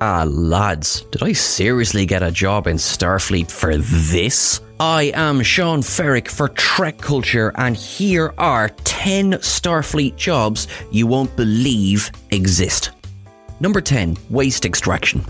Ah, lads, did I seriously get a job in Starfleet for this? I am Sean Ferrick for Trek Culture, and here are 10 Starfleet jobs you won't believe exist. Number 10 Waste Extraction.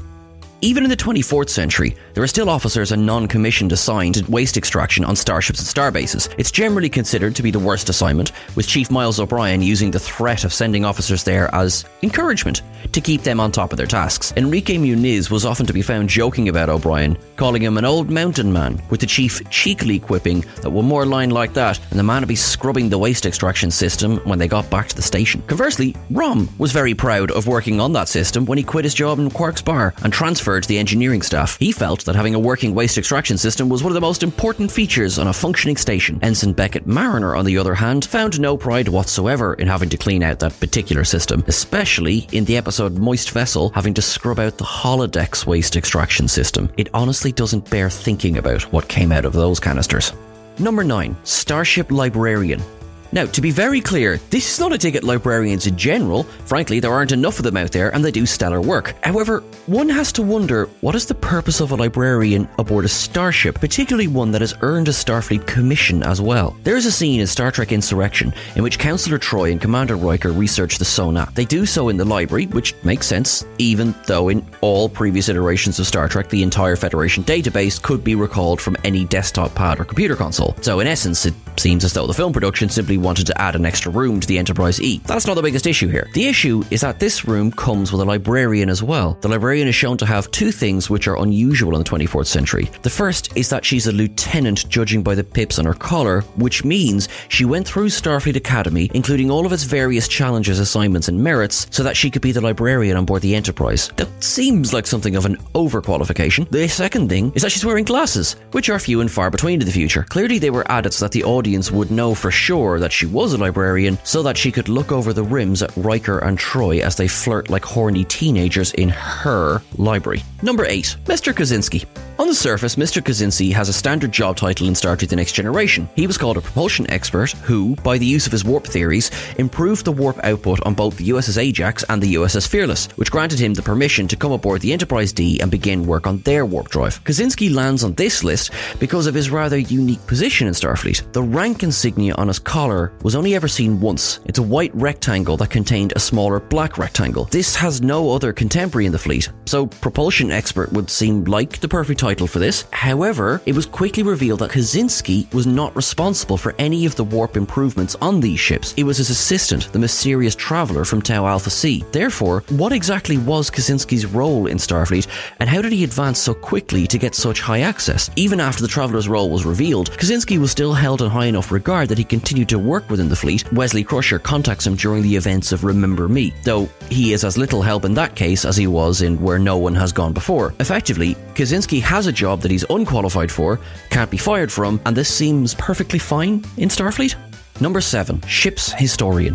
Even in the 24th century, there are still officers and non commissioned assigned to waste extraction on starships and starbases. It's generally considered to be the worst assignment, with Chief Miles O'Brien using the threat of sending officers there as encouragement to keep them on top of their tasks. Enrique Muniz was often to be found joking about O'Brien, calling him an old mountain man, with the chief cheekily quipping that one more line like that and the man would be scrubbing the waste extraction system when they got back to the station. Conversely, Rom was very proud of working on that system when he quit his job in Quark's Bar and transferred to the engineering staff. He felt that having a working waste extraction system was one of the most important features on a functioning station. Ensign Beckett Mariner, on the other hand, found no pride whatsoever in having to clean out that particular system, especially in the episode Moist Vessel having to scrub out the holodeck's waste extraction system. It honestly doesn't bear thinking about what came out of those canisters. Number 9. Starship Librarian. Now, to be very clear, this is not a dig at librarians in general. Frankly, there aren't enough of them out there and they do stellar work. However, one has to wonder what is the purpose of a librarian aboard a starship, particularly one that has earned a Starfleet commission as well. There is a scene in Star Trek Insurrection in which Counselor Troi and Commander Riker research the Son'a. They do so in the library, which makes sense, even though in all previous iterations of Star Trek, the entire Federation database could be recalled from any desktop pad or computer console. So, in essence, it seems as though the film production simply wanted to add an extra room to the Enterprise E. That's not the biggest issue here. The issue is that this room comes with a librarian as well. The librarian is shown to have two things which are unusual in the 24th century. The first is that she's a lieutenant, judging by the pips on her collar, which means she went through Starfleet Academy, including all of its various challenges, assignments, and merits, so that she could be the librarian on board the Enterprise. That seems like something of an overqualification. The second thing is that she's wearing glasses, which are few and far between in the future. Clearly, they were added so that the audience would know for sure that she was a librarian, so that she could look over the rims at Riker and Troi as they flirt like horny teenagers in her library. Number 8. Mr. Kosinski. On the surface, Mr. Kosinski has a standard job title in Star Trek The Next Generation. He was called a propulsion expert who, by the use of his warp theories, improved the warp output on both the USS Ajax and the USS Fearless, which granted him the permission to come aboard the Enterprise D and begin work on their warp drive. Kosinski lands on this list because of his rather unique position in Starfleet. The rank insignia on his collar was only ever seen once. It's a white rectangle that contained a smaller black rectangle. This has no other contemporary in the fleet, so propulsion expert would seem like the perfect title for this. However, it was quickly revealed that Kosinski was not responsible for any of the warp improvements on these ships. It was his assistant, the mysterious traveler from Tau Alpha C. Therefore, what exactly was Kosinski's role in Starfleet, and how did he advance so quickly to get such high access? Even after the traveler's role was revealed, Kosinski was still held in high enough regard that he continued to work within the fleet. Wesley Crusher contacts him during the events of Remember Me, though he is as little help in that case as he was in Where No One Has Gone Before. Effectively, Kosinski has a job that he's unqualified for, can't be fired from, and this seems perfectly fine in Starfleet. Number 7. Ship's Historian.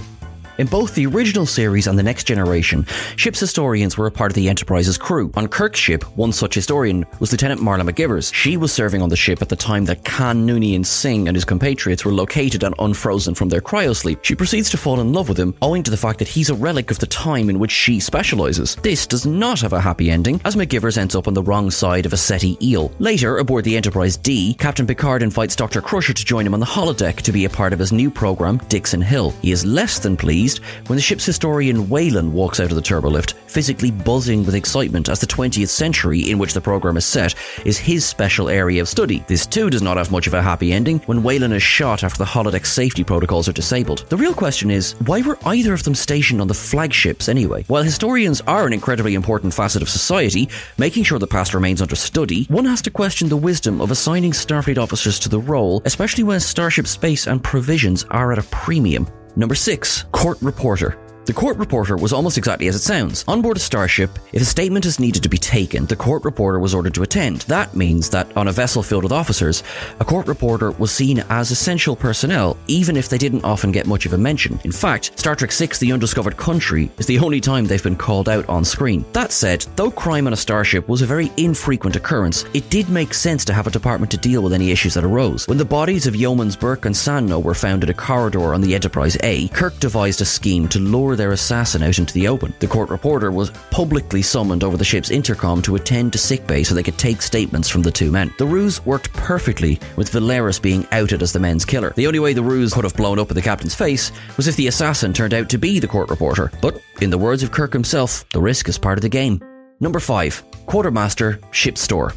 In both the original series and the next generation, ship's historians were a part of the Enterprise's crew. On Kirk's ship, one such historian was Lieutenant Marla McGivers. She was serving on the ship at the time that Khan Noonien Singh and his compatriots were located and unfrozen from their cryosleep. She proceeds to fall in love with him, owing to the fact that he's a relic of the time in which she specialises. This does not have a happy ending, as McGivers ends up on the wrong side of a Ceti eel. Later, aboard the Enterprise D, Captain Picard invites Dr. Crusher to join him on the holodeck to be a part of his new program, Dixon Hill. He is less than pleased pleased when the ship's historian Whalen walks out of the turbolift, physically buzzing with excitement as the 20th century in which the program is set is his special area of study. This too does not have much of a happy ending when Whalen is shot after the holodeck safety protocols are disabled. The real question is, why were either of them stationed on the flagships anyway? While historians are an incredibly important facet of society, making sure the past remains under study, one has to question the wisdom of assigning Starfleet officers to the role, especially when Starship space and provisions are at a premium. Number 6. Court Reporter. The court reporter was almost exactly as it sounds. On board a starship, if a statement is needed to be taken, the court reporter was ordered to attend. That means that on a vessel filled with officers, a court reporter was seen as essential personnel, even if they didn't often get much of a mention. In fact, Star Trek VI The Undiscovered Country is the only time they've been called out on screen. That said, though crime on a starship was a very infrequent occurrence, it did make sense to have a department to deal with any issues that arose. When the bodies of yeomans Burke and Samno were found in a corridor on the Enterprise A, Kirk devised a scheme to lure their assassin out into the open. The court reporter was publicly summoned over the ship's intercom to attend to sickbay so they could take statements from the two men. The ruse worked perfectly, with Valeris being outed as the men's killer. The only way the ruse could have blown up in the captain's face was if the assassin turned out to be the court reporter. But, in the words of Kirk himself, the risk is part of the game. Number 5. Quartermaster Ship Store.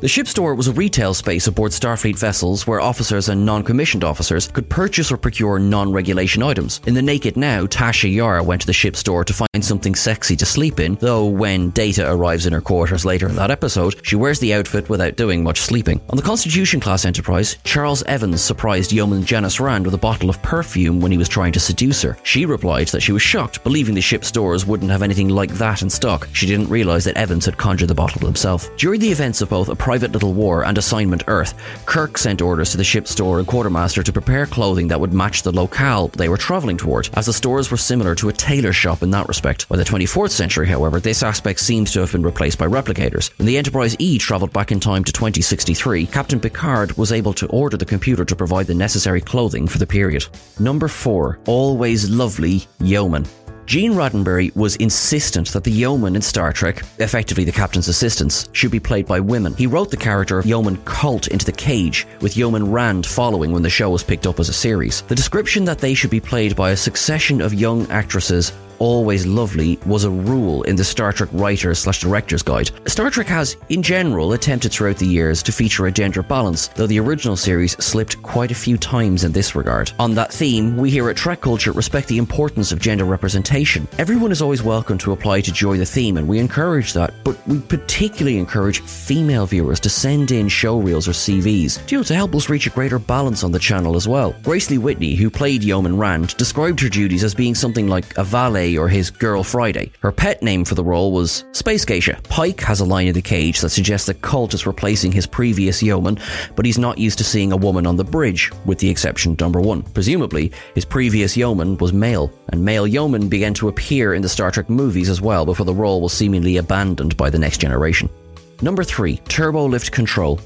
The ship store was a retail space aboard Starfleet vessels where officers and non commissioned officers could purchase or procure non regulation items. In The Naked Now, Tasha Yar went to the ship store to find something sexy to sleep in, though when Data arrives in her quarters later in that episode, she wears the outfit without doing much sleeping. On the Constitution class Enterprise, Charles Evans surprised yeoman Janice Rand with a bottle of perfume when he was trying to seduce her. She replied that she was shocked, believing the ship stores wouldn't have anything like that in stock. She didn't realise that Evans had conjured the bottle himself. During the events of both Private Little War and Assignment Earth, Kirk sent orders to the ship's store and quartermaster to prepare clothing that would match the locale they were travelling toward, as the stores were similar to a tailor shop in that respect. By the 24th century, however, this aspect seems to have been replaced by replicators. When the Enterprise E travelled back in time to 2063, Captain Picard was able to order the computer to provide the necessary clothing for the period. Number 4. Always lovely Yeoman. Gene Roddenberry was insistent that the yeoman in Star Trek, effectively the captain's assistants, should be played by women. He wrote the character of Yeoman Colt into the cage, with Yeoman Rand following when the show was picked up as a series. The description that they should be played by a succession of young actresses always lovely was a rule in the Star Trek writers slash directors guide. Star Trek has, in general, attempted throughout the years to feature a gender balance, though the original series slipped quite a few times in this regard. On that theme, we here at Trek Culture respect the importance of gender representation. Everyone is always welcome to apply to join the theme, and we encourage that, but we particularly encourage female viewers to send in show reels or CVs, you to help us reach a greater balance on the channel as well. Grace Lee Whitney, who played Yeoman Rand, described her duties as being something like a valet or his Girl Friday. Her pet name for the role was Space Geisha. Pike has a line in the cage that suggests that Colt is replacing his previous yeoman, but he's not used to seeing a woman on the bridge, with the exception number one. Presumably, his previous yeoman was male, and male yeomen began to appear in the Star Trek movies as well before the role was seemingly abandoned by the next generation. Number 3. Turbo Lift Control.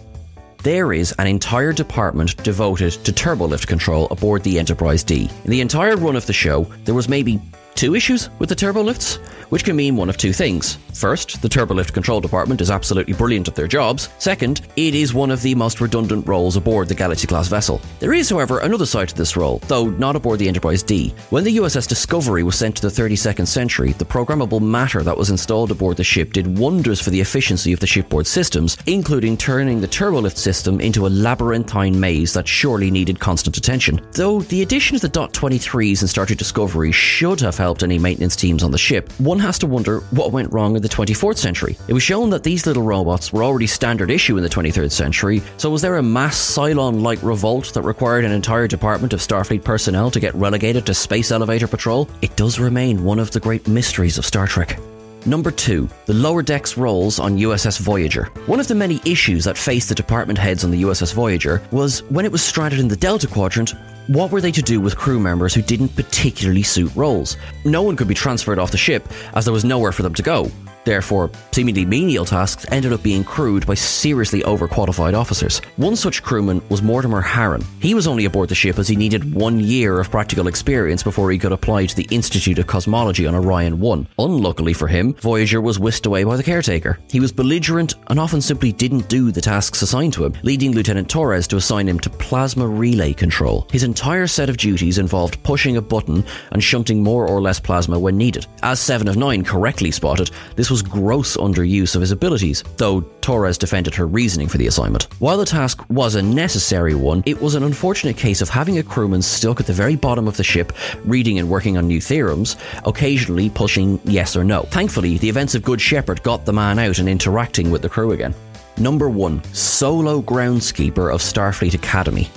There is an entire department devoted to turbolift control aboard the Enterprise D. In the entire run of the show, there was maybe two issues with the turbolifts, which can mean one of two things. First, the turbolift control department is absolutely brilliant at their jobs. Second, it is one of the most redundant roles aboard the Galaxy class vessel. There is, however, another side to this role, though not aboard the Enterprise D. When the USS Discovery was sent to the 32nd century, the programmable matter that was installed aboard the ship did wonders for the efficiency of the shipboard systems, including turning the turbolift system into a labyrinthine maze that surely needed constant attention. Though the addition of the Dot 23s in Star Trek Discovery should have helped any maintenance teams on the ship, one has to wonder what went wrong in the 24th century. It was shown that these little robots were already standard issue in the 23rd century, so was there a mass Cylon like revolt that required an entire department of Starfleet personnel to get relegated to space elevator patrol? It does remain one of the great mysteries of Star Trek. Number 2. The lower decks roles on USS Voyager. One of the many issues that faced the department heads on the USS Voyager was when it was stranded in the Delta Quadrant, what were they to do with crew members who didn't particularly suit roles? No one could be transferred off the ship as there was nowhere for them to go. Therefore, seemingly menial tasks ended up being crewed by seriously overqualified officers. One such crewman was Mortimer Harren. He was only aboard the ship as he needed one year of practical experience before he could apply to the Institute of Cosmology on Orion 1. Unluckily for him, Voyager was whisked away by the caretaker. He was belligerent and often simply didn't do the tasks assigned to him, leading Lieutenant Torres to assign him to plasma relay control. His entire set of duties involved pushing a button and shunting more or less plasma when needed. As 7 of 9 correctly spotted, this was gross underuse of his abilities, though Torres defended her reasoning for the assignment. While the task was a necessary one, it was an unfortunate case of having a crewman stuck at the very bottom of the ship, reading and working on new theorems, occasionally pushing yes or no. Thankfully, the events of Good Shepherd got the man out and interacting with the crew again. Number 1 Solo Groundskeeper of Starfleet Academy.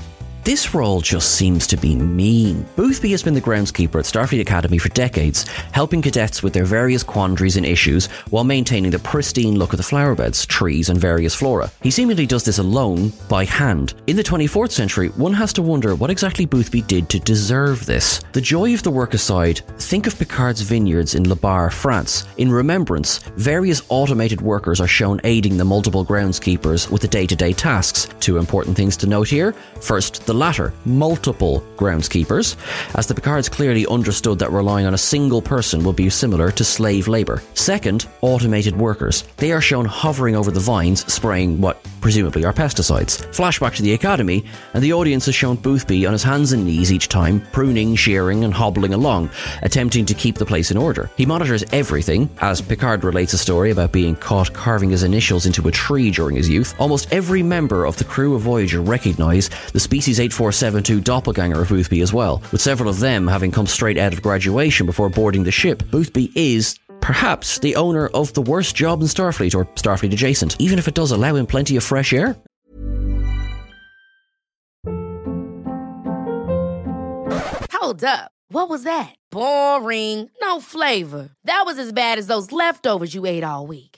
This role just seems to be mean. Boothby has been the groundskeeper at Starfleet Academy for decades, helping cadets with their various quandaries and issues while maintaining the pristine look of the flowerbeds, trees, and various flora. He seemingly does this alone, by hand. In the 24th century, one has to wonder what exactly Boothby did to deserve this. The joy of the work aside, think of Picard's vineyards in La Barre, France. In remembrance, various automated workers are shown aiding the multiple groundskeepers with the day to day tasks. Two important things to note here. First, the latter, multiple groundskeepers, as the Picards clearly understood that relying on a single person would be similar to slave labour. Second, automated workers. They are shown hovering over the vines, spraying what presumably are pesticides. Flashback to the academy, and the audience has shown Boothby on his hands and knees each time, pruning, shearing, and hobbling along, attempting to keep the place in order. He monitors everything, as Picard relates a story about being caught carving his initials into a tree during his youth. Almost every member of the crew of Voyager recognise the species 8472 doppelganger of Boothby as well, with several of them having come straight out of graduation before boarding the ship. Boothby is perhaps the owner of the worst job in Starfleet or Starfleet adjacent, even if it does allow him plenty of fresh air. Hold up. What was that? Boring. No flavor. That was as bad as those leftovers you ate all week.